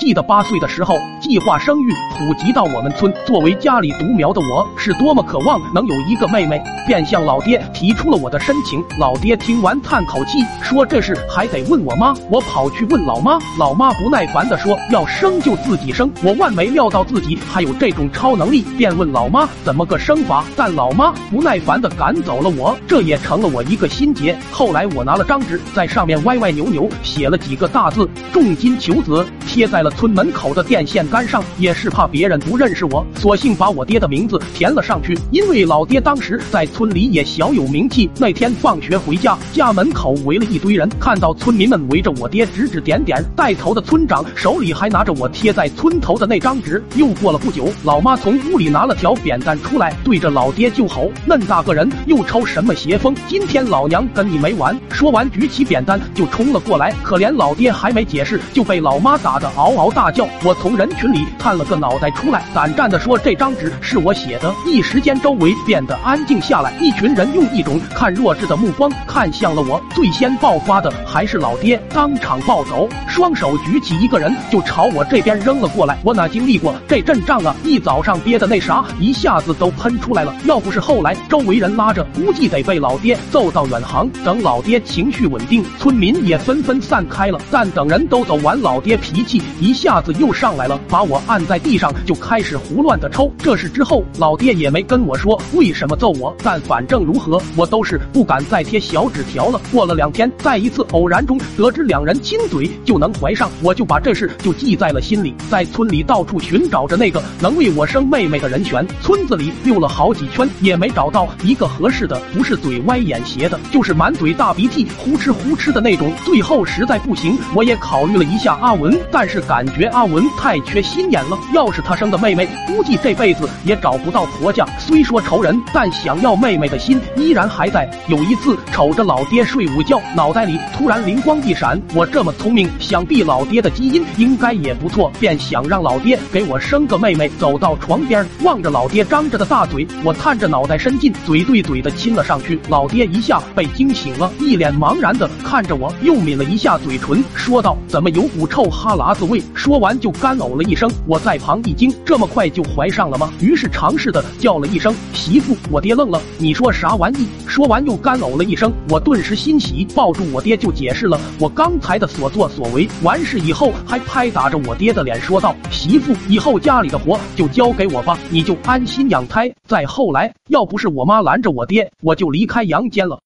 记得八岁的时候，计划生育普及到我们村。作为家里独苗的我，是多么渴望能有一个妹妹，便向老爹提出了我的申请。老爹听完叹口气，说：“这事还得问我妈。”我跑去问老妈，老妈不耐烦地说：“要生就自己生。”我万没料到自己还有这种超能力，便问老妈怎么个生法。但老妈不耐烦地赶走了我，这也成了我一个心结。后来我拿了张纸，在上面歪歪扭扭写了几个大字：“重金求子”，贴在了村门口的电线杆上，也是怕别人不认识我，索性把我爹的名字填了上去。因为老爹当时在村里也小有名气。那天放学回家，家门口围了一堆人，看到村民们围着我爹指指点点，带头的村长手里还拿着我贴在村头的那张纸。又过了不久，老妈从屋里拿了条扁担出来，对着老爹就吼：“嫩大个人，又抽什么邪风？今天老娘跟你没完！”说完，举起扁担就冲了过来。可怜老爹还没解释，就被老妈打得嗷嗷大叫。我从人群里探了个脑袋出来，胆战的说：“这张纸是我写的。”一时间，周围变得安静下来，一群人用一种看弱智的目光看向了我。最先爆发的还是老爹，当场暴走，双手举起一个人就朝我这边扔了过来。我哪经历过这阵仗啊？一早上憋的那啥，一下子都喷出来了。要不是后来周围人拉着，估计得被老爹揍到远航。等老爹情绪稳定，村民也纷纷散开了。但等人都走完，老爹脾气一一下子又上来了，把我按在地上就开始胡乱的抽。这事之后，老爹也没跟我说为什么揍我，但反正如何，我都是不敢再贴小纸条了。过了两天，在一次偶然中得知两人亲嘴就能怀上，我就把这事就记在了心里，在村里到处寻找着那个能为我生妹妹的人选。村子里溜了好几圈，也没找到一个合适的，不是嘴歪眼斜的，就是满嘴大鼻涕、呼哧呼哧的那种。最后实在不行，我也考虑了一下阿文，但是 感觉阿文太缺心眼了。要是他生的妹妹，估计这辈子也找不到婆家。虽说仇人，但想要妹妹的心依然还在。有一次瞅着老爹睡午觉，脑袋里突然灵光一闪，我这么聪明，想必老爹的基因应该也不错，便想让老爹给我生个妹妹。走到床边，望着老爹张着的大嘴，我探着脑袋伸进嘴对嘴的亲了上去。老爹一下被惊醒了，一脸茫然的看着我，又抿了一下嘴唇，说道：“怎么有股臭哈喇子味？”说完就干呕了一声。我在旁一惊，这么快就怀上了吗？于是尝试的叫了一声媳妇。我爹愣了，你说啥玩意？说完又干呕了一声。我顿时欣喜，抱住我爹就解释了我刚才的所作所为。完事以后还拍打着我爹的脸说道：“媳妇，以后家里的活就交给我吧，你就安心养胎。”再后来，要不是我妈拦着我爹，我就离开阳间了。